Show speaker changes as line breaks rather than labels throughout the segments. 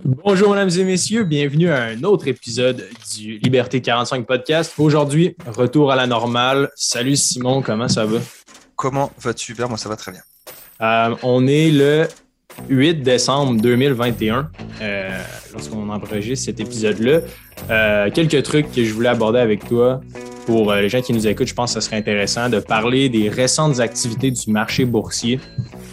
Bonjour, mesdames et messieurs. Bienvenue à un autre épisode du Liberté 45 podcast. Aujourd'hui, retour à la normale. Salut Simon, comment ça va?
Comment vas-tu, Hubert? Moi, ça va très bien.
Euh, on est le 8 décembre 2021 euh, lorsqu'on enregistre cet épisode-là. Euh, quelques trucs que je voulais aborder avec toi. Pour les gens qui nous écoutent, je pense que ce serait intéressant de parler des récentes activités du marché boursier.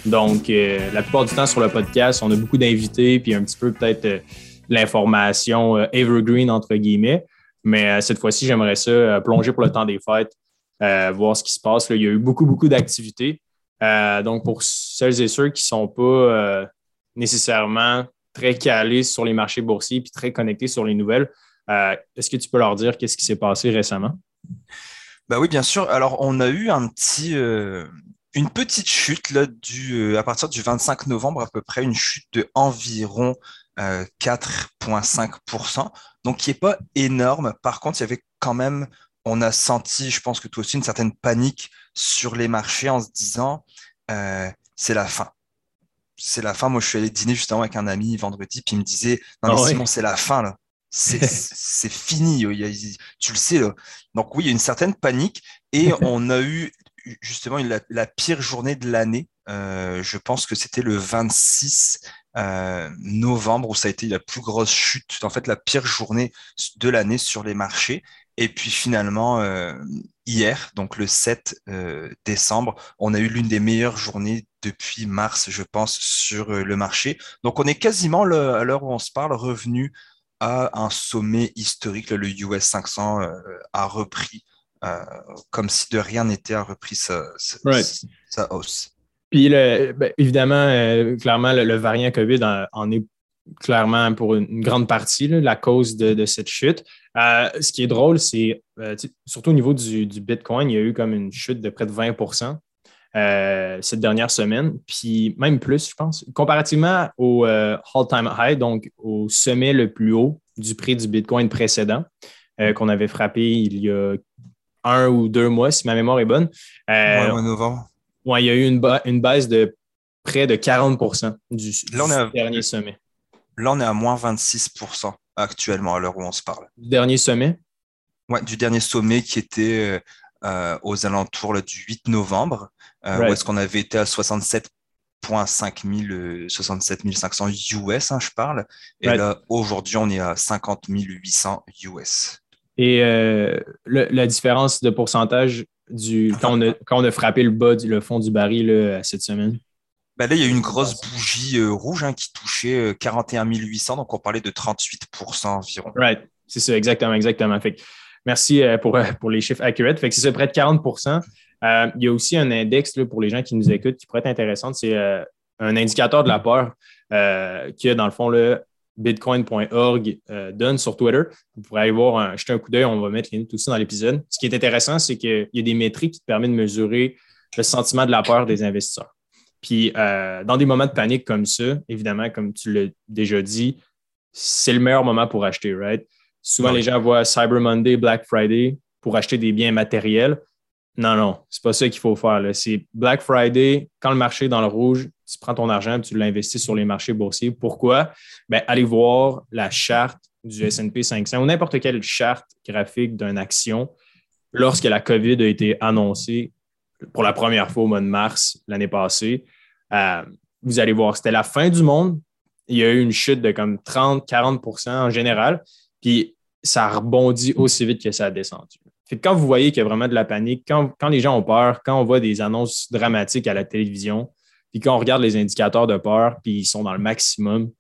Donc, la plupart du temps sur le podcast, on a beaucoup d'invités, puis un petit peu peut-être l'information evergreen, entre guillemets. Mais cette fois-ci, j'aimerais ça plonger pour le temps des fêtes, voir ce qui se passe. Il y a eu beaucoup, beaucoup d'activités. Euh, donc, pour celles et ceux qui ne sont pas euh, nécessairement très calés sur les marchés boursiers et très connectés sur les nouvelles, euh, est-ce que tu peux leur dire qu'est-ce qui s'est passé récemment?
Bah oui, bien sûr. Alors, on a eu un petit, une petite chute là, du, à partir du 25 novembre, à peu près, une chute de environ 4,5%, donc qui n'est pas énorme. Par contre, il y avait quand même on a senti, je pense que toi aussi, une certaine panique sur les marchés en se disant euh, c'est la fin. C'est la fin. Moi, je suis allé dîner justement avec un ami vendredi, puis il me disait Non, mais ah Simon, c'est la fin, là. C'est fini. tu le sais, là. Donc, oui, il y a une certaine panique et on a eu justement la, pire journée de l'année. Euh, je pense que c'était le 26 euh, novembre où ça a été la plus grosse chute, en fait, la pire journée de l'année sur les marchés. Et puis finalement, euh, hier, donc le 7 euh, décembre, on a eu l'une des meilleures journées depuis mars, je pense, sur euh, le marché. Donc on est quasiment, à l'heure où on se parle, revenu à un sommet historique. Le US 500 a repris, comme si de rien n'était, a repris sa, hausse.
Puis ben, évidemment, clairement, le, variant COVID en, est clairement pour une, grande partie la cause de, cette chute. Euh, ce qui est drôle, c'est euh, surtout au niveau du, Bitcoin, il y a eu comme une chute de près de 20% euh, cette dernière semaine, puis même plus, je pense, comparativement au all-time high, donc au sommet le plus haut du prix du Bitcoin précédent qu'on avait frappé il y a un ou deux mois, si ma mémoire est bonne.
en novembre.
Ouais, il y a eu une, une, baisse de près de 40% du, dernier sommet.
Là, on est à moins 26% actuellement à l'heure où on se parle.
Du dernier sommet?
Oui, du dernier sommet qui était euh, aux alentours du 8 novembre, euh, où est-ce qu'on avait été à 67,5 67 500 US, je parle. Et là, aujourd'hui, on est à 50 800 US.
Et euh, la différence de pourcentage du, quand, on a, quand on a frappé le bas, le fond du baril cette semaine?
Bah, là, il y a eu une grosse bougie euh, rouge hein, qui touchait 41 euh, 800, donc on parlait de 38% environ.
Right, c'est ça, exactement, exactement. merci euh, pour, pour les chiffres accurate. Fait que c'est près de 40% Il y a aussi un index là, pour les gens qui nous écoutent qui pourrait être intéressant. C'est un indicateur de la peur que, dans le fond, le bitcoin.org donne sur Twitter. Vous pourrez aller voir, jeter un coup d'œil, on va mettre les tout ça dans l'épisode. Ce qui est intéressant, c'est qu'il y a des métriques qui permettent de mesurer le sentiment de la peur des investisseurs. Puis euh, dans des moments de panique comme ça, évidemment, comme tu l'as déjà dit, c'est le meilleur moment pour acheter, right? Souvent, les gens voient Cyber Monday, Black Friday pour acheter des biens matériels. Non, non, c'est pas ça qu'il faut faire. C'est Black Friday, quand le marché est dans le rouge, tu prends ton argent et tu l'investis sur les marchés boursiers. Pourquoi? Ben, allez voir la charte du SP 500 ou n'importe quelle charte graphique d'une action lorsque la COVID a été annoncée pour la première fois au mois de mars l'année passée. Euh, vous allez voir, c'était la fin du monde. Il y a eu une chute de comme 30-40% en général. Puis ça a rebondi aussi vite que ça a descendu. quand vous voyez qu'il y a vraiment de la panique, quand, les gens ont peur, quand on voit des annonces dramatiques à la télévision, puis quand on regarde les indicateurs de peur, puis ils sont dans le maximum,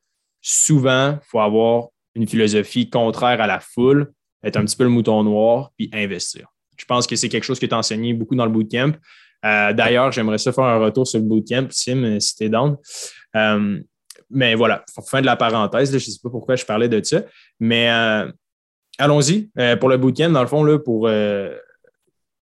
souvent, il faut avoir une philosophie contraire à la foule, être un petit peu le mouton noir, puis investir. Je pense que c'est quelque chose qui est enseigné beaucoup dans le bootcamp. Euh, d'ailleurs, j'aimerais ça faire un retour sur le bootcamp, Sim, euh, si t'es down. Euh, mais voilà, fin de la parenthèse, je ne sais pas pourquoi je parlais de ça. Mais allons-y. pour le bootcamp, dans le fond, là, pour,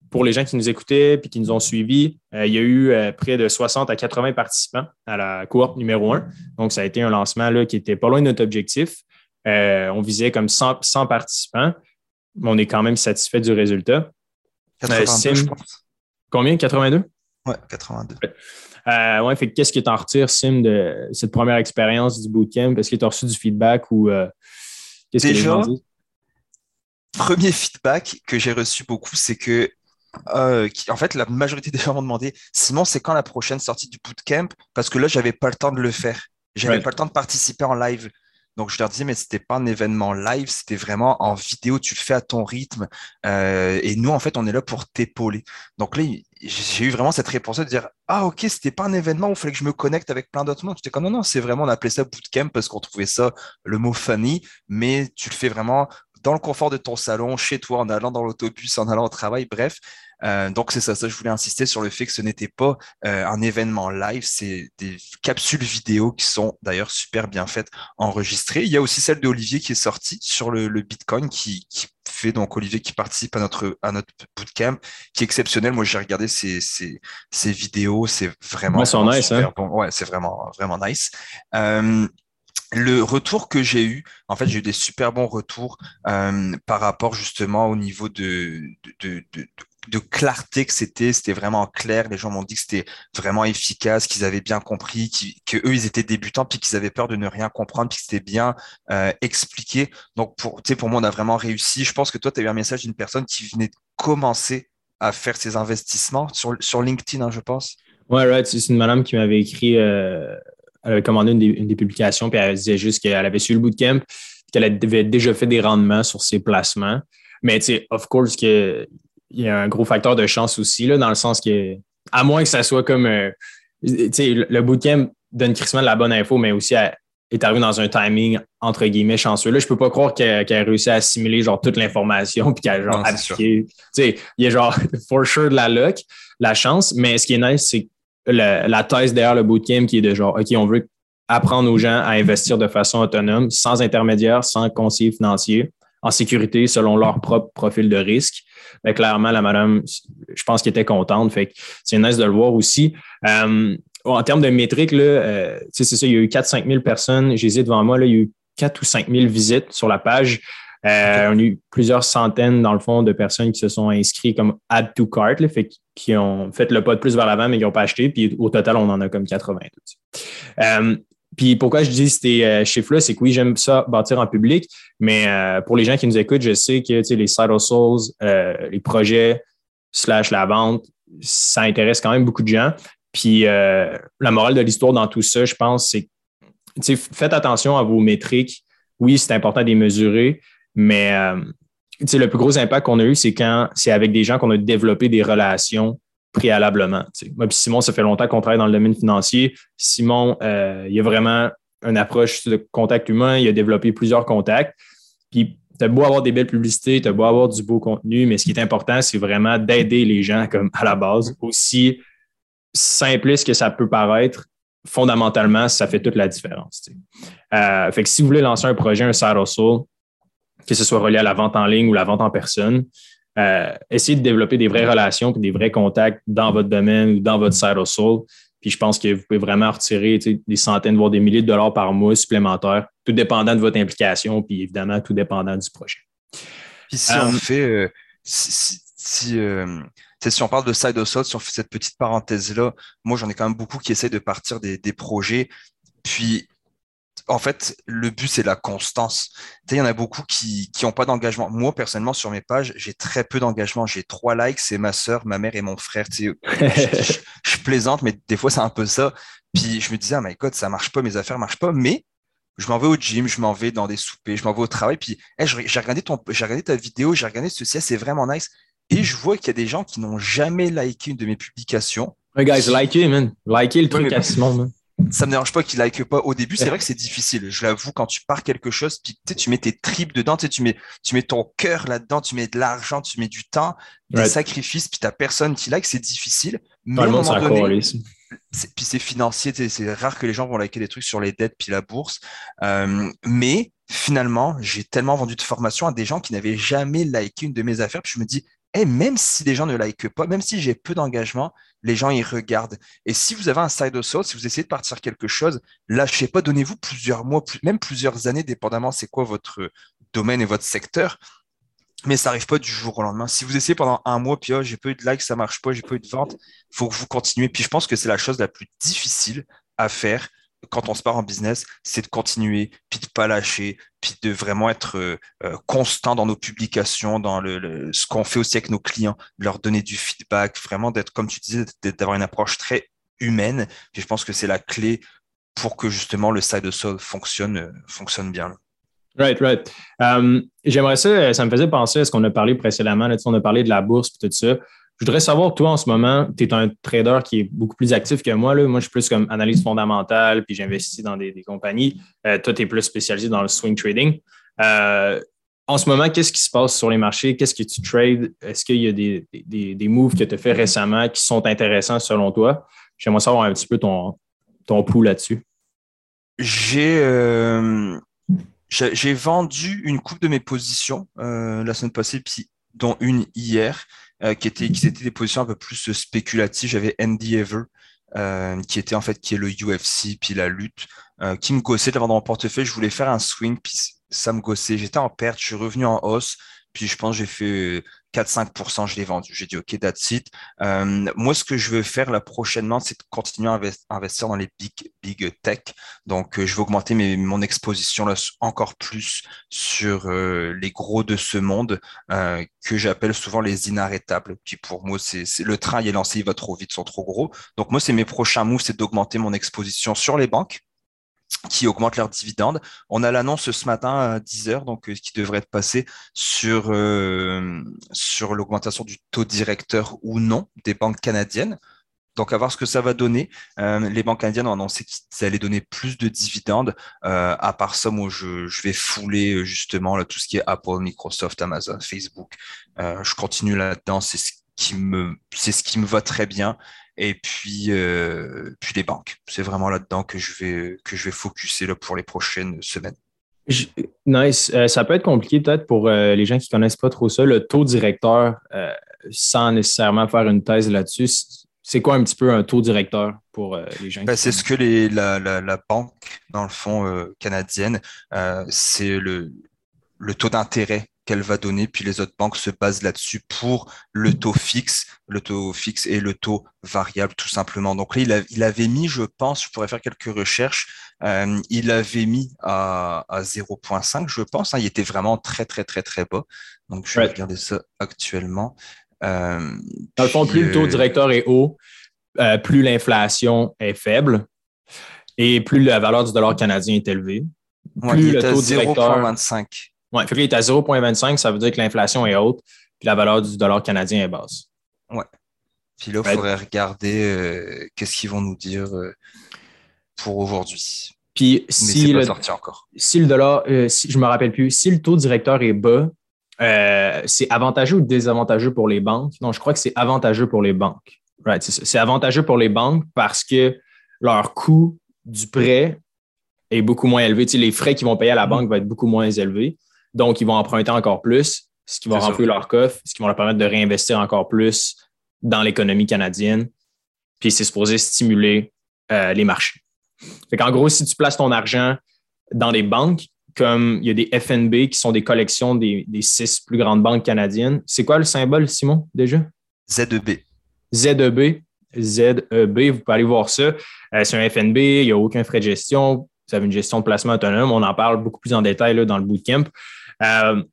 pour les gens qui nous écoutaient et qui nous ont suivis, il y a eu près de 60 à 80 participants à la cohorte numéro 1. Donc, ça a été un lancement là, qui était pas loin de notre objectif. on visait comme 100, 100 participants. Mais on est quand même satisfait du résultat.
82, je pense.
Combien? 82?
Ouais, 82.
Euh, ouais, fait qu'est-ce que tu en retires, Sim, de cette première expérience du bootcamp? Est-ce que tu as reçu du feedback ou euh,
qu'est-ce que premier feedback que j'ai reçu beaucoup, c'est que euh, en fait, la majorité des gens m'ont demandé Simon, c'est quand la prochaine sortie du bootcamp? Parce que là, j'avais pas le temps de le faire. J'avais pas le temps de participer en live. Donc, je leur disais, mais c'était pas un événement live, c'était vraiment en vidéo, tu le fais à ton rythme. Euh, et nous, en fait, on est là pour t'épauler. Donc là, j'ai eu vraiment cette réponse de dire, ah, ok, c'était pas un événement où il fallait que je me connecte avec plein d'autres mondes. J'étais comme, non, non, c'est vraiment, on appelait ça bootcamp parce qu'on trouvait ça le mot funny, mais tu le fais vraiment dans le confort de ton salon, chez toi, en allant dans l'autobus, en allant au travail, bref. Euh, donc c'est ça, ça je voulais insister sur le fait que ce n'était pas euh, un événement live, c'est des capsules vidéo qui sont d'ailleurs super bien faites, enregistrées. Il y a aussi celle d'Olivier qui est sortie sur le, Bitcoin qui, fait donc Olivier qui participe à notre à notre bootcamp, qui est exceptionnel. Moi j'ai regardé ces, ces, vidéos, c'est vraiment,
nice, hein.
bon. Ouais, c'est vraiment vraiment nice. Euh, le retour que j'ai eu, en fait, j'ai eu des super bons retours par rapport justement au niveau de, de, de, de clarté que c'était, c'était vraiment clair. Les gens m'ont dit que c'était vraiment efficace, qu'ils avaient bien compris, qu'eux, ils étaient débutants, puis qu'ils avaient peur de ne rien comprendre, puis que c'était bien euh, expliqué. Donc, pour, pour moi, on a vraiment réussi. Je pense que toi, tu as eu un message d'une personne qui venait de commencer à faire ses investissements sur, sur LinkedIn, hein, je pense.
Ouais, right. C'est une madame qui m'avait écrit, euh, elle avait commandé une des, publications, puis elle disait juste qu'elle avait suivi le bootcamp, qu'elle avait déjà fait des rendements sur ses placements. Mais, tu sais, of course, que il y a un gros facteur de chance aussi, là, dans le sens que, à moins que ça soit comme, euh, tu sais, le bootcamp donne Christmas de la bonne info, mais aussi est arrivé dans un timing, entre guillemets, chanceux. Là, je peux pas croire qu'elle a réussi à assimiler, genre, toute l'information puis qu'elle a, genre, appliqué. Tu sais, il y a, genre, for sure de la luck, la chance, mais ce qui est nice, c'est la, la thèse derrière le bootcamp qui est de genre, OK, on veut apprendre aux gens à investir de façon autonome, sans intermédiaire, sans conseiller financier, en sécurité selon leur propre profil de risque. Mais clairement, la madame, je pense qu'elle était contente. Fait que c'est nice de le voir aussi. Euh, en termes de métriques, euh, c'est ça, il y a eu 4-5 000 personnes. J'ai devant moi, là, il y a eu 4 ou 5 000 visites sur la page. Euh, on a eu plusieurs centaines, dans le fond, de personnes qui se sont inscrites comme add to cart, fait, qui ont fait le pas de plus vers l'avant, mais qui n'ont pas acheté. Puis au total, on en a comme 80. Puis pourquoi je dis ces euh, chiffres-là, c'est que oui, j'aime ça bâtir en public, mais euh, pour les gens qui nous écoutent, je sais que les side souls, euh, les projets slash la vente, ça intéresse quand même beaucoup de gens. Puis la morale de l'histoire dans tout ça, je pense, c'est faites attention à vos métriques. Oui, c'est important de les mesurer, mais le plus gros impact qu'on a eu, c'est quand c'est avec des gens qu'on a développé des relations préalablement. Moi puis Simon, ça fait longtemps qu'on travaille dans le domaine financier. Simon, euh, il a vraiment une approche de contact humain, il a développé plusieurs contacts. Puis tu as beau avoir des belles publicités, tu as beau avoir du beau contenu, mais ce qui est important, c'est vraiment d'aider les gens comme à la base. Aussi simpliste que ça peut paraître, fondamentalement, ça fait toute la différence. Euh, fait que si vous voulez lancer un projet, un side hustle, que ce soit relié à la vente en ligne ou la vente en personne, euh, essayez de développer des vraies relations et des vrais contacts dans votre domaine ou dans votre side hustle. Puis je pense que vous pouvez vraiment retirer des centaines, voire des milliers de dollars par mois supplémentaires, tout dépendant de votre implication, puis évidemment, tout dépendant du projet.
Puis si on euh, fait, euh, si, si, on parle de side hustle, si on fait cette petite parenthèse-là, moi j'en ai quand même beaucoup qui essayent de partir des, des projets. Puis en fait, le but, c'est la constance. Il y en a beaucoup qui n'ont pas d'engagement. Moi, personnellement, sur mes pages, j'ai très peu d'engagement. J'ai trois likes, c'est ma soeur, ma mère et mon frère. je, je, plaisante, mais des fois, c'est un peu ça. Puis je me disais, ah my god, ça marche pas, mes affaires marchent pas. Mais je m'en vais au gym, je m'en vais dans des soupers, je m'en vais au travail. Puis j'ai regardé, ton, regardé ta vidéo, j'ai regardé ceci, c'est vraiment nice. Et je vois qu'il y a des gens qui n'ont jamais liké une de mes publications.
Hey guys, likez, man. Likez le truc à Simon, man
ça me dérange pas qu'il like pas au début. C'est vrai que c'est difficile. Je l'avoue, quand tu pars quelque chose, puis tu mets tes tripes dedans, tu mets, tu mets ton cœur là-dedans, tu mets de l'argent, tu mets du temps, des sacrifices, puis t'as personne qui like, c'est difficile.
Mais à un moment donné,
puis c'est financier, c'est rare que les gens vont liker des trucs sur les dettes puis la bourse. Euh, mais finalement, j'ai tellement vendu de formation à des gens qui n'avaient jamais liké une de mes affaires, puis je me dis, et même si les gens ne likent pas, même si j'ai peu d'engagement, les gens y regardent. Et si vous avez un side hustle, si vous essayez de partir quelque chose, lâchez pas, donnez-vous plusieurs mois, même plusieurs années, dépendamment c'est quoi votre domaine et votre secteur. mais ça n'arrive pas du jour au lendemain. Si vous essayez pendant un mois, puis oh, j'ai pas eu de likes, ça marche pas, j'ai pas eu de vente, faut que vous continuez. Puis je pense que c'est la chose la plus difficile à faire quand on se part en business, c'est de continuer, puis de pas lâcher, puis de vraiment être euh, euh, constant dans nos publications, dans le, ce qu'on fait aussi avec nos clients, de leur donner du feedback, vraiment d'être, comme tu disais, d'avoir une approche très humaine. Puis je pense que c'est la clé pour que justement le side hustle fonctionne, euh, fonctionne bien.
Right, right. Um, j'aimerais ça, ça me faisait penser à ce qu'on a parlé précédemment. Là, on a parlé de la bourse et tout ça. Je voudrais savoir, toi, en ce moment, tu es un trader qui est beaucoup plus actif que moi. Là. Moi, je suis plus comme analyse fondamentale, puis j'investis dans des, compagnies. Euh, toi, tu es plus spécialisé dans le swing trading. Euh, en ce moment, qu'est-ce qui se passe sur les marchés? Qu'est-ce que tu trades? Est-ce qu'il y a des, des, moves que tu as fait récemment qui sont intéressants selon toi? J'aimerais savoir un petit peu ton, ton pouls là-dessus.
J'ai euh, j'ai vendu une coupe de mes positions la semaine passée, puis dont une hier. Euh, qui, étaient, qui étaient des positions un peu plus spéculatives. J'avais Andy Ever, euh, qui était en fait qui est le UFC, puis la lutte, euh, qui me gossait d'avoir dans mon portefeuille. Je voulais faire un swing, puis ça me gossait. J'étais en perte, je suis revenu en hausse, puis je pense j'ai fait 4-5%, je l'ai vendu. J'ai dit, OK, that's it. Euh, moi, ce que je veux faire là prochainement, c'est de continuer à investir dans les big, big tech. Donc, euh, je veux augmenter mes, mon exposition là, encore plus sur euh, les gros de ce monde que j'appelle souvent les inarrêtables. Puis pour moi, c'est le train, il est lancé, il va trop vite, ils sont trop gros. Donc, moi, c'est mes prochains moves, c'est d'augmenter mon exposition sur les banques qui augmentent leurs dividendes. On a l'annonce ce matin à 10 heures, donc euh, qui devrait être passé sur, euh, sur l'augmentation du taux directeur ou non des banques canadiennes. Donc, à voir ce que ça va donner. Euh, les banques canadiennes ont annoncé qu'ils allaient donner plus de dividendes. à part ça, moi, je, vais fouler justement tout ce qui est Apple, Microsoft, Amazon, Facebook. je continue là-dedans. C'est ce c'est ce qui me va très bien et puis, euh, puis les banques. C'est vraiment là-dedans que je vais, que je vais focuser là, pour les prochaines semaines.
nice. Euh, ça peut être compliqué peut-être pour euh, les gens qui ne connaissent pas trop ça, le taux directeur, sans nécessairement faire une thèse là-dessus. C'est quoi un petit peu un taux directeur pour les gens?
Ben, c'est ce que les, la, la, la, banque, dans le fond canadienne, c'est le, le taux d'intérêt qu'elle va donner, puis les autres banques se basent là-dessus pour le taux fixe, le taux fixe et le taux variable tout simplement. Donc là, il, avait mis, je pense, je pourrais faire quelques recherches, euh, il avait mis à, 0.5, je pense, hein. il était vraiment très, très, très, très bas. Donc je vais regarder ça actuellement.
Euh, Dans le fond, plus le taux euh, directeur est haut, plus l'inflation est faible et plus la valeur du dollar canadien est élevée.
plus le taux directeur 0.25.
Oui, qu'il est à 0,25, ça veut dire que l'inflation est haute, puis la valeur du dollar canadien est basse.
Oui. Puis là, il faudrait regarder euh, qu'est-ce qu'ils vont nous dire euh, pour aujourd'hui.
Puis si le, sorti encore. si le dollar, euh, si, je me rappelle plus, si le taux directeur est bas, c'est avantageux ou désavantageux pour les banques? Non, je crois que c'est avantageux pour les banques. Right, c'est avantageux pour les banques parce que leur coût du prêt est beaucoup moins élevé. Tu sais, les frais qu'ils vont payer à la banque vont être beaucoup moins élevés. Donc, ils vont emprunter encore plus, ce qui va remplir leur coffre, ce qui va leur permettre de réinvestir encore plus dans l'économie canadienne. Puis, c'est supposé stimuler euh, les marchés. Fait en gros, si tu places ton argent dans des banques, comme il y a des FNB qui sont des collections des, six plus grandes banques canadiennes, c'est quoi le symbole, Simon, déjà?
ZEB.
ZEB. ZEB, vous pouvez aller voir ça. Euh, c'est un FNB, il n'y a aucun frais de gestion. Vous avez une gestion de placement autonome. On en parle beaucoup plus en détail là, dans le bootcamp. Euh,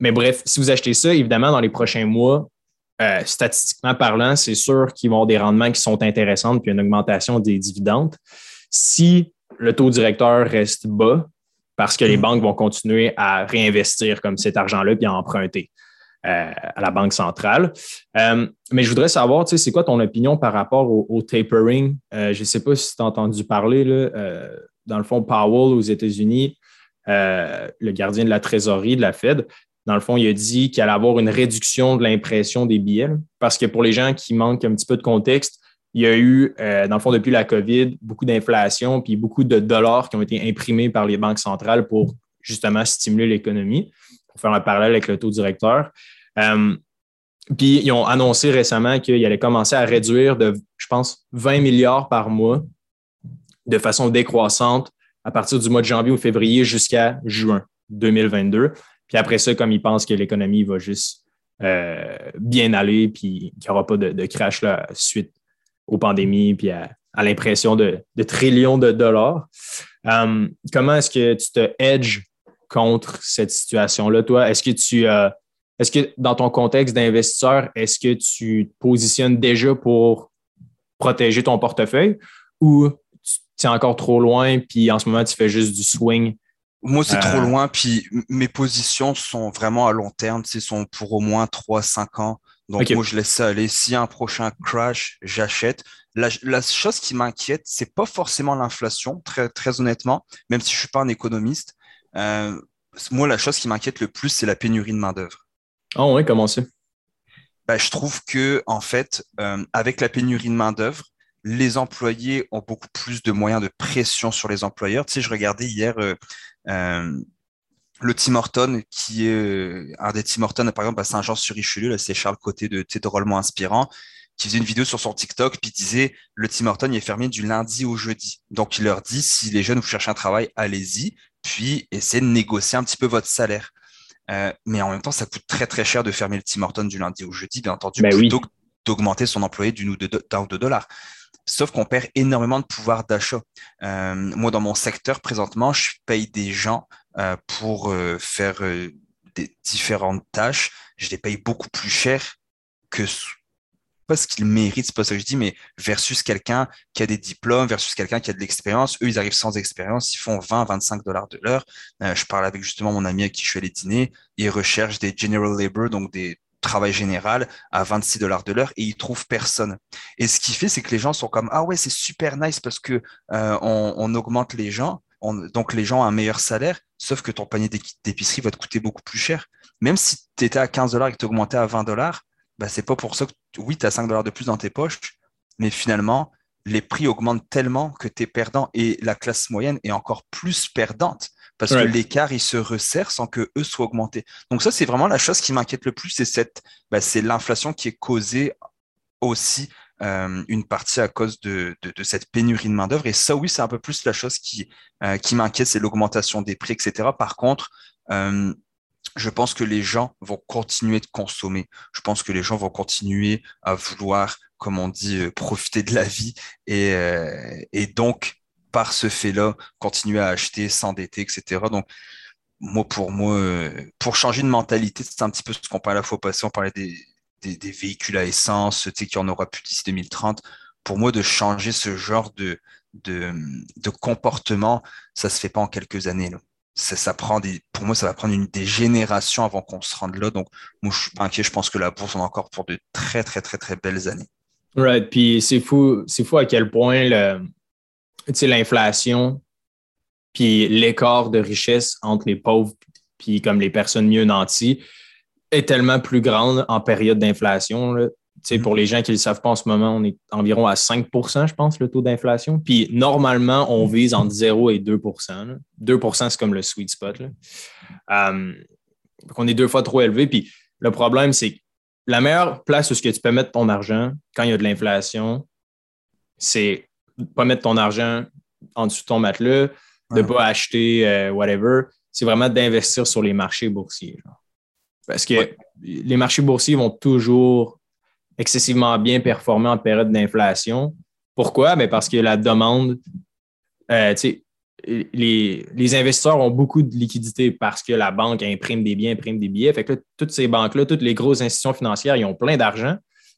mais bref, si vous achetez ça, évidemment, dans les prochains mois, euh, statistiquement parlant, c'est sûr qu'ils vont avoir des rendements qui sont intéressants puis une augmentation des dividendes. Si le taux directeur reste bas, parce que les mm. banques vont continuer à réinvestir comme cet argent-là puis à emprunter euh, à la Banque centrale. mais je voudrais savoir, c'est quoi ton opinion par rapport au, tapering? je ne sais pas si tu as entendu parler, là, dans le fond, Powell aux États-Unis euh, le gardien de la trésorerie de la Fed, dans le fond, il a dit qu'il allait avoir une réduction de l'impression des billets. Parce que pour les gens qui manquent un petit peu de contexte, il y a eu, euh, dans le fond, depuis la COVID, beaucoup d'inflation, puis beaucoup de dollars qui ont été imprimés par les banques centrales pour justement stimuler l'économie, pour faire un parallèle avec le taux directeur. Euh, puis ils ont annoncé récemment qu'ils allaient commencer à réduire de, je pense, 20 milliards par mois de façon décroissante à partir du mois de janvier ou février jusqu'à juin 2022. Puis après ça, comme ils pensent que l'économie va juste euh, bien aller, puis qu'il n'y aura pas de, crash suite aux pandémies, puis à, l'impression de, trillions de dollars. Euh, comment est-ce que tu te hedges contre cette situation-là, toi? Est-ce que tu est-ce que dans ton contexte d'investisseur, est-ce que tu te positionnes déjà pour protéger ton portefeuille ou tu es encore trop loin, puis en ce moment, tu fais juste du swing?
Moi, c'est trop euh, loin, puis mes positions sont vraiment à long terme, c'est sont pour au moins 3-5 ans. Donc, moi, je laisse ça aller. S'il y a un prochain crash, j'achète. La, chose qui m'inquiète, c'est pas forcément l'inflation, très, très honnêtement, même si je suis pas un économiste. Euh, moi, la chose qui m'inquiète le plus, c'est la pénurie de main-d'œuvre.
Ah oh, oui, comment c'est?
Ben, je trouve que, en fait, euh, avec la pénurie de main-d'œuvre, les employés ont beaucoup plus de moyens de pression sur les employeurs. Tu sais, je regardais hier euh, euh, le Tim Horton, qui est euh, un des Tim Horton, par exemple, à Saint-Jean-sur-Richelieu, c'est Charles Côté de, de Drôlement Inspirant, qui faisait une vidéo sur son TikTok, puis disait le Tim Horton est fermé du lundi au jeudi. Donc, il leur dit si les jeunes vous cherchez un travail, allez-y, puis essayez de négocier un petit peu votre salaire. mais en même temps, ça coûte très très cher de fermer le Tim Horton du lundi au jeudi, bien entendu, ben plutôt que d'augmenter son employé d'une ou d'un ou deux dollars. Sauf qu'on perd énormément de pouvoir d'achat. Euh, moi, dans mon secteur, présentement, je paye des gens euh, pour euh, faire des différentes tâches. Je les paye beaucoup plus cher que pas ce qu'ils méritent, c'est pas ça que je dis, mais versus quelqu'un qui a des diplômes, versus quelqu'un qui a de l'expérience. Eux, ils arrivent sans expérience, ils font 20, 25 dollars de l'heure. je parle avec justement mon ami à qui je suis allé dîner. Ils recherchent des general labor, donc des travail général à 26 dollars de l'heure et ils trouvent personne. Et ce qui fait, c'est que les gens sont comme ah ouais, c'est super nice parce que euh, on, augmente les gens, donc les gens ont un meilleur salaire, sauf que ton panier d'épicerie va te coûter beaucoup plus cher. Même si tu étais à 15 dollars et que tu augmentais à 20 dollars, bah, c'est pas pour ça que oui, tu as 5 dollars de plus dans tes poches, mais finalement, les prix augmentent tellement que tu es perdant et la classe moyenne est encore plus perdante parce que l'écart, il se resserre sans que eux soient augmentés. Donc ça, c'est vraiment la chose qui m'inquiète le plus, c'est cette, bah, c'est l'inflation qui est causée aussi euh, une partie à cause de, de, cette pénurie de main d'œuvre. Et ça, oui, c'est un peu plus la chose qui, euh, qui m'inquiète, c'est l'augmentation des prix, etc. Par contre, euh, je pense que les gens vont continuer de consommer. Je pense que les gens vont continuer à vouloir, comme on dit, profiter de la vie. Et, et donc, par ce fait-là, continuer à acheter, s'endetter, etc. Donc, moi, pour moi, euh, pour changer de mentalité, c'est un petit peu ce qu'on parlait à la fois passée, on parlait des, véhicules à essence, tu sais, qu'il n'y en aura plus d'ici 2030. Pour moi, de changer ce genre de, comportement, ça se fait pas en quelques années. Ça, prend pour moi, ça va prendre une des générations avant qu'on se rende là. Donc, moi, je suis pas inquiet. Je pense que la bourse a encore pour de très, très, très, très belles années.
Right. Puis c'est fou, c'est fou à quel point l'inflation, puis l'écart de richesse entre les pauvres puis comme les personnes mieux nanties est tellement plus grande en période d'inflation. Mm-hmm. Pour les gens qui ne le savent pas en ce moment, on est environ à 5% je pense, le taux d'inflation. Puis normalement, on vise entre 0 et 2% 2% c'est comme le sweet spot. Euh, on est deux fois trop élevé. Puis le problème, c'est que la meilleure place où ce que tu peux mettre ton argent quand il y a de l'inflation, c'est pas mettre ton argent en dessous de ton matelas, de ne pas acheter euh, whatever. C'est vraiment d'investir sur les marchés boursiers. Parce que les marchés boursiers vont toujours excessivement bien performer en période d'inflation. Pourquoi? Ben, parce que la demande, euh, les, investisseurs ont beaucoup de liquidités parce que la banque imprime des biens, imprime des billets. Fait que toutes ces banques-là, toutes les grosses institutions financières, ils ont plein d'argent.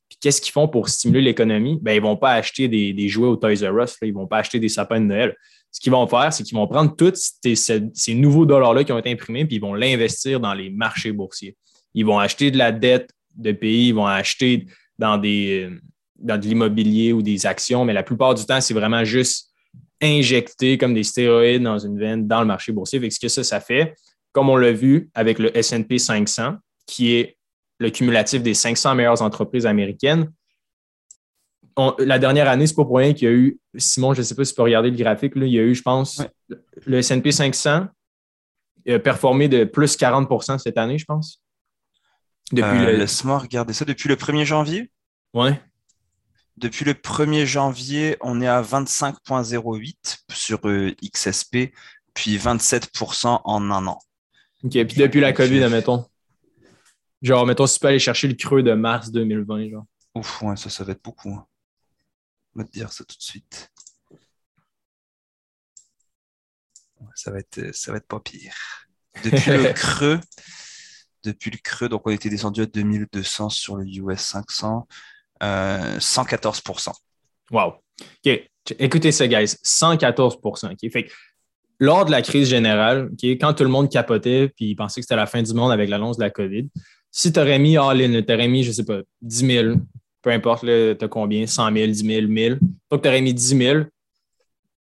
Puis qu'est-ce qu'ils font pour stimuler l'économie? Ben, ils ne vont pas acheter des, jouets au Toys R Us, ils ne vont pas acheter des sapins de Noël. Ce qu'ils vont faire, c'est qu'ils vont prendre tous ces, nouveaux dollars-là qui ont été imprimés, puis ils vont l'investir dans les marchés boursiers. Ils vont acheter de la dette de pays, ils vont acheter dans de l'immobilier ou des actions, mais la plupart du temps, c'est vraiment juste injecter comme des stéroïdes dans une veine dans le marché boursier. Fait ce que ça, ça fait, comme on l'a vu avec le SP 500, qui est le cumulatif des 500 meilleures entreprises américaines. la dernière année, ce n'est pas pour rien qu'il y a eu, Simon, je ne sais pas si tu peux regarder le graphique, il y a eu, je pense, le S&P 500 a performé de plus 40% cette année, je pense.
Depuis euh, Laisse-moi regarder ça. Depuis le 1er janvier?
Oui.
Depuis le 1er janvier, on est à 25,08 sur euh, XSP, puis 27% en un an.
OK, puis depuis la COVID, admettons. Genre, mettons, si tu peux aller chercher le creux de mars 2020, genre.
Ouf, ouais, ça, ça va être beaucoup. hein. On va te dire ça tout de suite. Ouais, Ça va être, ça va être pas pire. Depuis le creux, depuis le creux, donc on était descendu à 2200 sur le US 500, euh, 114%.
Wow. Écoutez ça, guys. 114 OK? Fait que lors de la crise générale, quand tout le monde capotait puis pensait que c'était la fin du monde avec l'annonce de la COVID, si tu aurais mis all-in, tu aurais mis, je sais pas, 10 000, peu importe, tu as combien, 100 000, 10 000, 1000. Donc, tu aurais mis 10 000,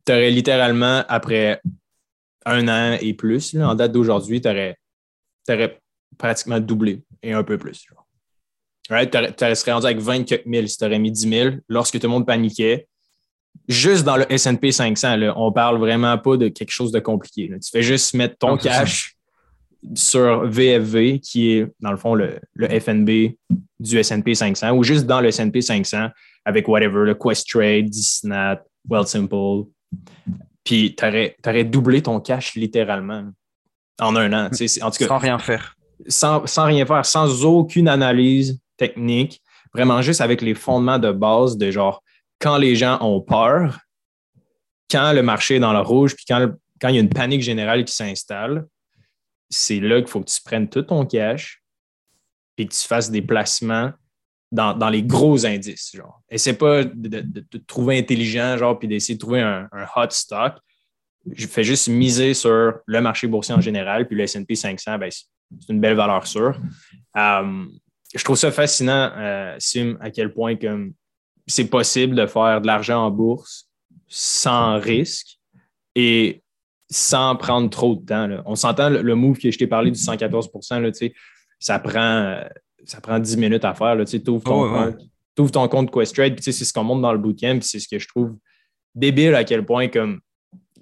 tu aurais littéralement, après un an et plus, en date d'aujourd'hui, tu aurais, pratiquement doublé et un peu plus. Genre. Right? Tu serais rendu avec 24 000 si tu aurais mis 10 000 lorsque tout le monde paniquait. Juste dans le SP 500, là, on parle vraiment pas de quelque chose de compliqué. là. Tu fais juste mettre ton cash sur VFV, qui est dans le fond le, le FNB du S&P 500, ou juste dans le S&P 500 avec whatever, le Questrade, Disnat, Wealthsimple. Puis tu aurais, doublé ton cash littéralement en un an. En tout cas,
Sans rien faire.
sans, sans rien faire, sans aucune analyse technique, vraiment juste avec les fondements de base de genre quand les gens ont peur, quand le marché est dans le rouge, puis quand, quand il y a une panique générale qui s'installe, c'est là qu'il faut que tu prennes tout ton cash et que tu fasses des placements dans, dans les gros indices. Genre. Essaie pas de, te trouver intelligent, genre, puis d'essayer de trouver un, hot stock. Je fais juste miser sur le marché boursier en général, puis le S&P 500, ben, c'est c'est une belle valeur sûre. Euh, je trouve ça fascinant, euh, Sim, à quel point comme c'est possible de faire de l'argent en bourse sans risque et sans prendre trop de temps. là. On s'entend, le, le move que je t'ai parlé du 114 là, ça prend, euh, ça prend 10 minutes à faire. Tu ouvres
Oh, ouais,
compte, t'ouvres ton compte Questrade, puis c'est ce qu'on montre dans le bootcamp, puis c'est ce que je trouve débile à quel point comme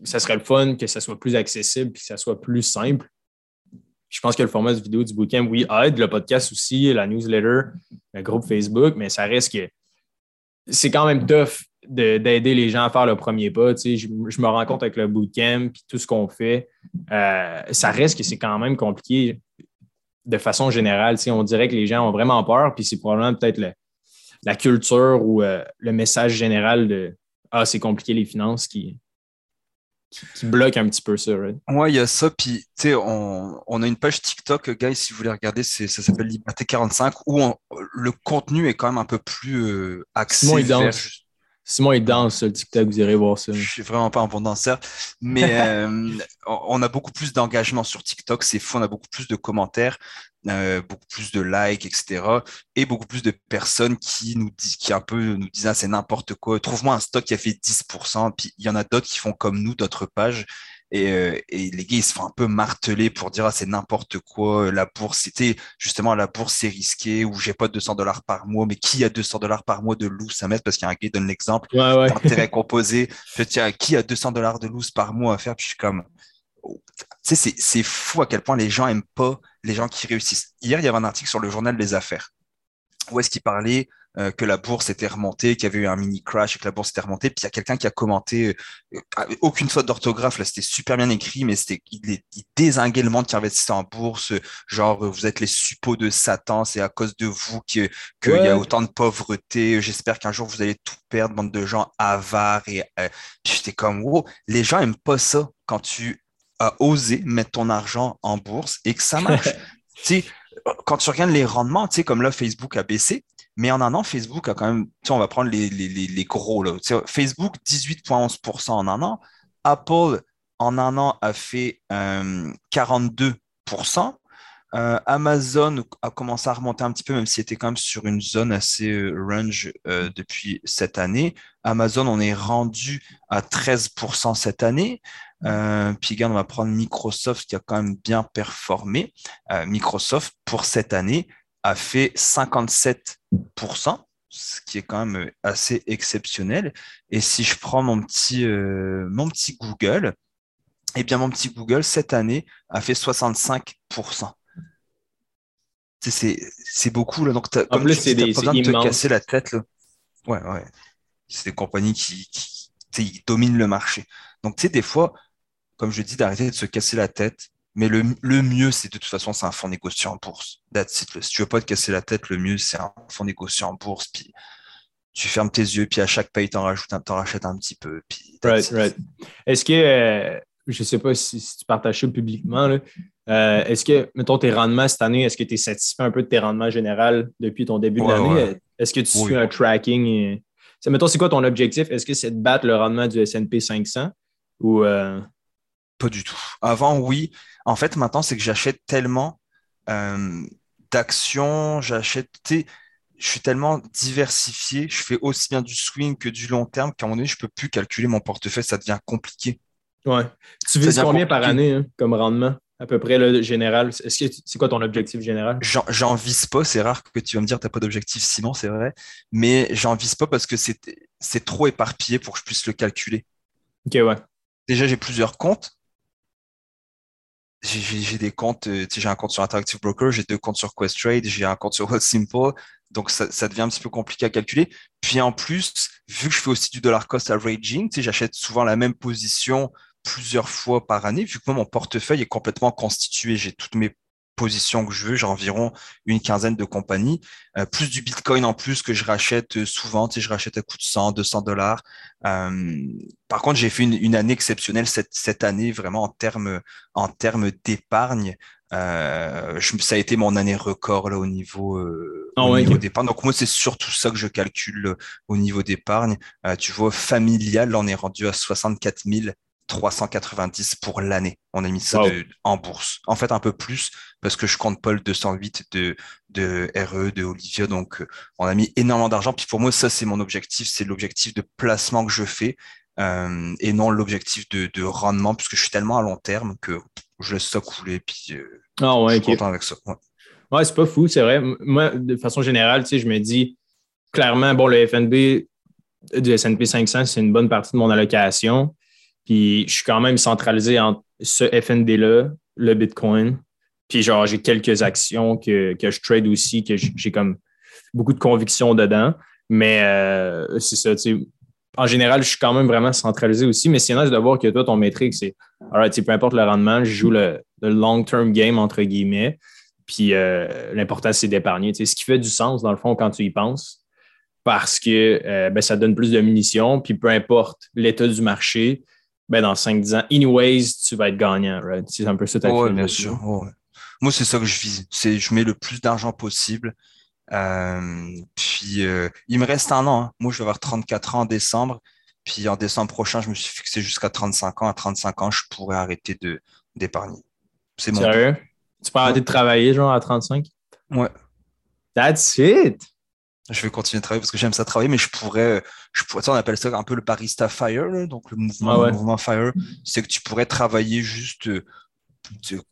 ça serait le fun que ça soit plus accessible puis que ça soit plus simple. Je pense que le format de vidéo du bootcamp, oui, aide, le podcast aussi, la newsletter, le groupe Facebook, mais ça reste que c'est quand même tough de- d'aider les gens à faire le premier pas. Tu sais, je, me rends compte avec le bootcamp puis tout ce qu'on fait, euh, ça reste que c'est quand même compliqué de façon générale. Tu on dirait que les gens ont vraiment peur, puis c'est probablement peut-être la culture ou euh, le message général de Ah, c'est compliqué les finances qui, qui, bloque un petit peu ça. right?
Ouais, il y a ça. Puis, tu sais, on, on a une page TikTok, guys, si vous voulez regarder, ça s'appelle Liberté 45, où on- le contenu est quand même un peu plus euh, axé
Simon, il
vers-
danse. Simon, il danse sur le TikTok, vous irez voir ça.
Je suis vraiment pas un bon danseur, mais euh, on a beaucoup plus d'engagement sur TikTok, c'est fou, on a beaucoup plus de commentaires, euh, beaucoup plus de likes, etc. Et beaucoup plus de personnes qui nous disent, qui un peu nous disent, ah, c'est n'importe quoi, trouve-moi un stock qui a fait 10%, puis il y en a d'autres qui font comme nous, d'autres pages. Et, euh, et les gars, ils se font un peu marteler pour dire, ah, c'est n'importe quoi, la bourse, c'était justement la bourse, c'est risqué, ou j'ai pas 200 dollars par mois, mais qui a 200 dollars par mois de loose à mettre? Parce qu'il y a un gars qui donne l'exemple
Ouais, ouais.
d'intérêt composé. Je tiens, qui a 200 dollars de loose par mois à faire? Puis je suis comme, oh, tu sais, c'est, c'est fou à quel point les gens aiment pas les gens qui réussissent. Hier, il y avait un article sur le journal des affaires où est-ce qu'il parlait euh, que la bourse était remontée, qu'il y avait eu un mini crash et que la bourse était remontée. Puis il y a quelqu'un qui a commenté, euh, aucune faute d'orthographe, là, c'était super bien écrit, mais c'était, il, il désinguait le monde qui investissait en bourse. Genre, euh, vous êtes les suppôts de Satan, c'est à cause de vous que, qu'il y
Ouais.
a autant de pauvreté. J'espère qu'un jour vous allez tout perdre, bande de gens avares. Et euh, j'étais comme, wow, les gens aiment pas ça quand tu as osé mettre ton argent en bourse et que ça marche. tu sais, quand tu regardes les rendements, tu sais, comme là, Facebook a baissé, mais en un an, Facebook a quand même, on va prendre les, gros, là. Facebook, 18,11% en un an. Apple, en un an, a fait euh, 42%. Euh, Amazon a commencé à remonter un petit peu, même s'il était quand même sur une zone assez euh, range euh, depuis cette année. Amazon, on est rendu à 13% cette année. Euh, puis on va prendre Microsoft qui a quand même bien performé. Euh, Microsoft, pour cette année, a fait 57%, ce qui est quand même assez exceptionnel. Et si je prends mon petit, euh, mon petit Google, eh bien, mon petit Google, cette année, a fait 65%. Tu sais, C'est beaucoup, là. Donc,
En
comme
plus,
tu pas besoin de te casser la tête, là. Ouais, ouais. C'est des compagnies qui, dominent le marché. Donc, tu sais, des fois, comme je dis, d'arrêter de se casser la tête, Mais le, le mieux, c'est de toute façon, c'est un fonds négocié en bourse. That's it. Si tu veux pas te casser la tête, le mieux, c'est un fonds négocié en bourse. Puis tu fermes tes yeux, puis à chaque paye, tu en, rachètes un petit peu. Puis
right, right. Est-ce que, euh, je sais pas si, tu partages ça publiquement, euh, est-ce que, mettons, tes rendements cette année, est-ce que tu es satisfait un peu de tes rendements généraux depuis ton début de l'année? Est-ce que tu suis un tracking? Et... Mettons, c'est quoi ton objectif? Est-ce que c'est de battre le rendement du S&P 500 ou... Euh...
Pas du tout. Avant, oui. En fait, maintenant, c'est que j'achète tellement euh, d'actions, j'achète je suis tellement diversifié, je fais aussi bien du swing que du long terme qu'à un moment donné, je ne peux plus calculer mon portefeuille, ça devient compliqué.
Ouais. Tu vises combien par année hein, comme rendement? À peu près le général? Est-ce que c'est quoi ton objectif général?
J'en vise pas, c'est rare que tu vas me dire que tu n'as pas d'objectif, sinon c'est vrai. Mais j'en vise pas parce que c'est trop éparpillé pour que je puisse le calculer.
Ok, ouais.
Déjà, j'ai plusieurs comptes j'ai des comptes, euh, j'ai un compte sur Interactive Broker, j'ai deux comptes sur Questrade, j'ai un compte sur Simple, donc ça, ça, devient un petit peu compliqué à calculer. Puis en plus, vu que je fais aussi du dollar cost averaging, j'achète souvent la même position plusieurs fois par année, vu que moi, mon portefeuille est complètement constitué, j'ai toutes mes position que je veux. J'ai environ une quinzaine de compagnies, euh, plus du Bitcoin en plus que je rachète euh, souvent. Tu sais, je rachète à coût de 100, 200 dollars. Euh, par contre, j'ai fait une, année exceptionnelle cette, cette année, vraiment en termes en termes d'épargne. ça a été mon année record là au niveau, ah au niveau d'épargne. Donc moi, c'est surtout ça que je calcule au niveau d'épargne. tu vois, familial, là, on est rendu à 64 000 390 pour l'année. On a mis ça en bourse. En fait, un peu plus parce que je compte pas le 208 de, de RE, de Olivia. Donc, euh, on a mis énormément d'argent. Puis pour moi, ça, c'est mon objectif. C'est l'objectif de placement que je fais euh, et non l'objectif de, de, rendement puisque je suis tellement à long terme que je laisse ça couler. Puis euh,
ah ouais,
je suis content avec ça.
Ouais, c'est pas fou, c'est vrai. Moi, de façon générale, tu sais, je me dis clairement, bon, le FNB du S&P 500, c'est une bonne partie de mon allocation. Puis je suis quand même centralisé entre ce FND-là, le Bitcoin. Puis genre, j'ai quelques actions que, que, je trade aussi, que j'ai comme beaucoup de conviction dedans. Mais euh, c'est ça, tu sais. En général, je suis quand même vraiment centralisé aussi, mais c'est nice de voir que toi, ton métrique, c'est right, peu importe le rendement, je joue le, long-term game entre guillemets. Puis euh, l'important, c'est d'épargner. Ce qui fait du sens, dans le fond, quand tu y penses, parce que euh, ben, ça donne plus de munitions, puis peu importe l'état du marché, ben dans 5-10 ans, anyways, tu vas être gagnant, right? C'est un peu ça ta
Oui, bien sûr. Moi, c'est ça que je vise. C'est je mets le plus d'argent possible. Euh, puis euh, il me reste un an. Hein. Moi, je vais avoir 34 ans en décembre. Puis en décembre prochain, je me suis fixé jusqu'à 35 ans. À 35 ans, je pourrais arrêter de d'épargner.
C'est mon. Sérieux? Tu peux arrêter de travailler, genre, à 35?
Ouais.
That's it!
Je vais continuer de travailler parce que j'aime ça travailler, mais je pourrais, je pourrais, on appelle ça un peu le barista fire, donc le mouvement, ah mouvement fire, c'est que tu pourrais travailler juste euh,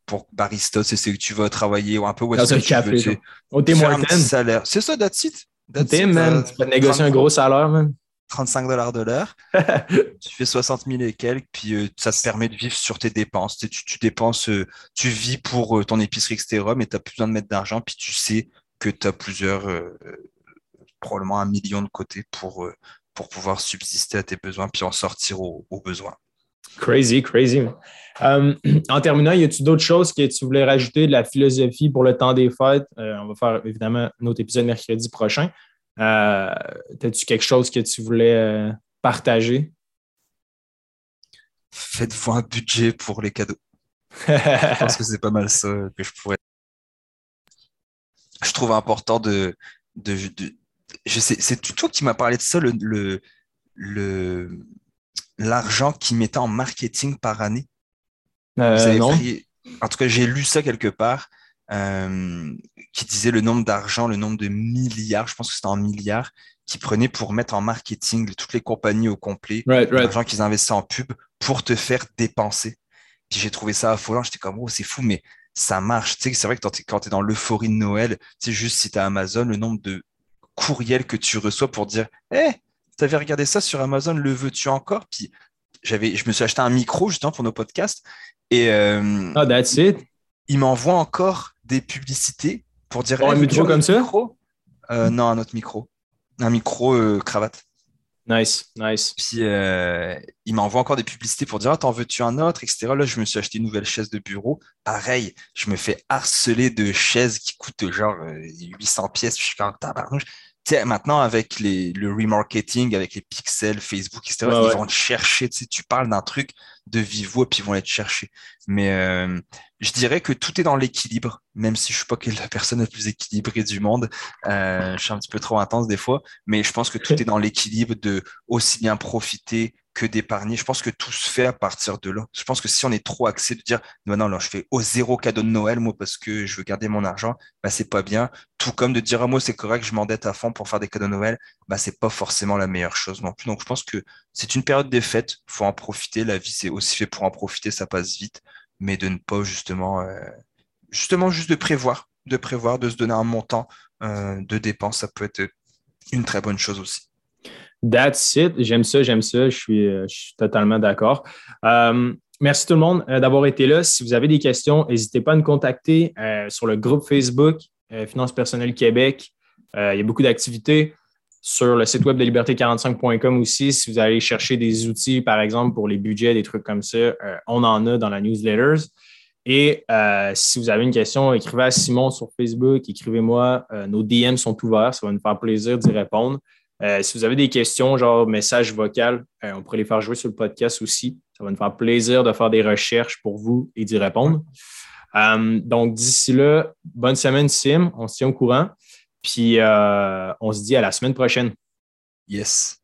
pour barista, c'est que tu vas travailler ou un peu où
est-ce que tu café, veux, au Tim
salaire. C'est ça, that's it.
That's man, euh, tu peux négocier un gros salaire, man.
35 dollars de l'heure, tu fais 60 000 et quelques, puis euh, ça te permet de vivre sur tes dépenses. Tu, tu, dépenses, tu vis pour ton épicerie, etc., mais tu n'as plus besoin de mettre d'argent, puis tu sais que tu as plusieurs probablement un million de côté pour, euh, pour pouvoir subsister à tes besoins puis en sortir aux, besoins.
Crazy, crazy. Euh, en terminant, y a-t-il d'autres choses que tu voulais rajouter de la philosophie pour le temps des fêtes? Euh, on va faire évidemment un autre épisode mercredi prochain. As-tu quelque chose que tu voulais partager?
Faites-vous un budget pour les cadeaux. je pense que c'est pas mal ça que je pourrais. Je trouve important de, de, je sais, c'est toi qui m'as parlé de ça, le, le, l'argent qu'ils mettaient en marketing par année.
Euh, non.
en tout cas, j'ai lu ça quelque part, euh, qui disait le nombre d'argent, le nombre de milliards, je pense que c'était en milliards, qu'ils prenaient pour mettre en marketing toutes les compagnies au complet, l'argent qu'ils investissaient en pub pour te faire dépenser. Puis j'ai trouvé ça affolant, j'étais comme, oh, c'est fou, mais ça marche. Tu sais, c'est vrai que quand tu es dans l'euphorie de Noël, tu sais, juste si tu as Amazon, le nombre de courriel que tu reçois pour dire Hé, tu avais regardé ça sur Amazon, le veux-tu encore? Puis j'avais, je me suis acheté un micro justement pour nos podcasts. Et euh,
oh, that's it.
il m'envoie encore des publicités pour dire
un micro comme ça?
euh, Non, un autre micro. Un micro euh, cravate.
Nice, nice.
Puis euh, il m'envoie encore des publicités pour dire ah, T'en veux-tu un autre etc. Là, je me suis acheté une nouvelle chaise de bureau. Pareil, je me fais harceler de chaises qui coûtent genre 800 pièces. Je suis comme tabarnouche maintenant, avec les, le remarketing, avec les pixels, Facebook, etc., ils vont te chercher. Tu, sais, tu parles d'un truc de vive voix, puis ils vont aller te chercher. Mais euh, je dirais que tout est dans l'équilibre, même si je ne suis pas la personne la plus équilibrée du monde. Euh, je suis un petit peu trop intense des fois, mais je pense que tout est dans l'équilibre de aussi bien profiter que d'épargner. Je pense que tout se fait à partir de là. Je pense que si on est trop axé de dire non, non, je fais au zéro cadeau de Noël, moi, parce que je veux garder mon argent, bah, c'est pas bien. Tout comme de dire, ah, moi, c'est correct, je m'endette à fond pour faire des cadeaux de Noël, bah, c'est pas forcément la meilleure chose non plus. Donc, je pense que c'est une période des fêtes, faut en profiter. La vie, c'est aussi fait pour en profiter, ça passe vite, mais de ne pas justement, euh, justement, juste de prévoir, de prévoir, de se donner un montant euh, de dépenses, ça peut être une très bonne chose aussi.
That's it. J'aime ça, j'aime ça. Je suis, euh, totalement d'accord. Euh, merci tout le monde euh, d'avoir été là. Si vous avez des questions, n'hésitez pas à nous contacter sur le groupe Facebook Finances personnelles Québec. il y a beaucoup d'activités sur le site web de liberté45.com aussi. Si vous allez chercher des outils, par exemple, pour les budgets, des trucs comme ça, on en a dans la newsletters. Et si vous avez une question, écrivez à Simon sur Facebook, écrivez-moi. nos DM sont ouverts. Ça va nous faire plaisir d'y répondre. Euh, si vous avez des questions, genre message vocal, euh, on pourrait les faire jouer sur le podcast aussi. Ça va nous faire plaisir de faire des recherches pour vous et d'y répondre. Euh, donc, d'ici là, bonne semaine, Sim. On se tient au courant. Puis, on se dit à la semaine prochaine.
Yes.